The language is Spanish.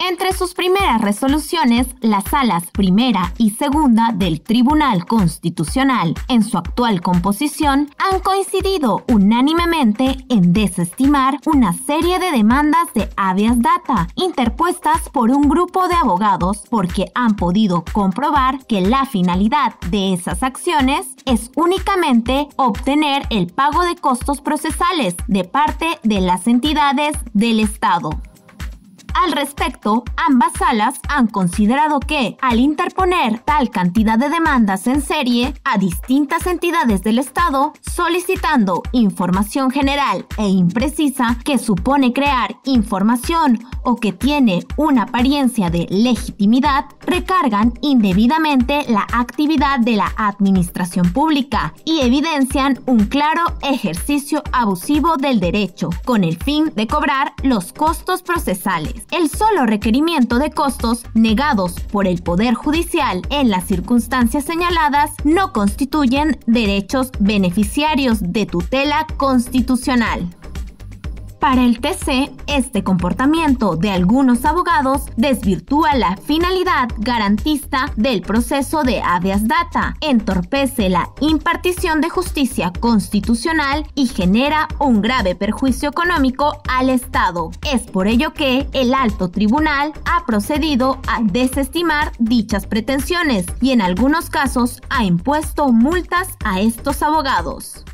Entre sus primeras resoluciones, las salas primera y segunda del Tribunal Constitucional, en su actual composición, han coincidido unánimemente en desestimar una serie de demandas de habeas data interpuestas por un grupo de abogados porque han podido comprobar que la finalidad de esas acciones es únicamente obtener el pago de costos procesales de parte de las entidades del Estado. Al respecto, ambas salas han considerado que, al interponer tal cantidad de demandas en serie a distintas entidades del Estado, solicitando información general e imprecisa que supone crear información o que tiene una apariencia de legitimidad, recargan indebidamente la actividad de la administración pública y evidencian un claro ejercicio abusivo del derecho, con el fin de cobrar los costos procesales el solo requerimiento de costos negados por el Poder Judicial en las circunstancias señaladas no constituyen derechos beneficiarios de tutela constitucional. Para el TC, este comportamiento de algunos abogados desvirtúa la finalidad garantista del proceso de habeas data, entorpece la impartición de justicia constitucional y genera un grave perjuicio económico al Estado. Es por ello que el alto tribunal ha procedido a desestimar dichas pretensiones y en algunos casos ha impuesto multas a estos abogados.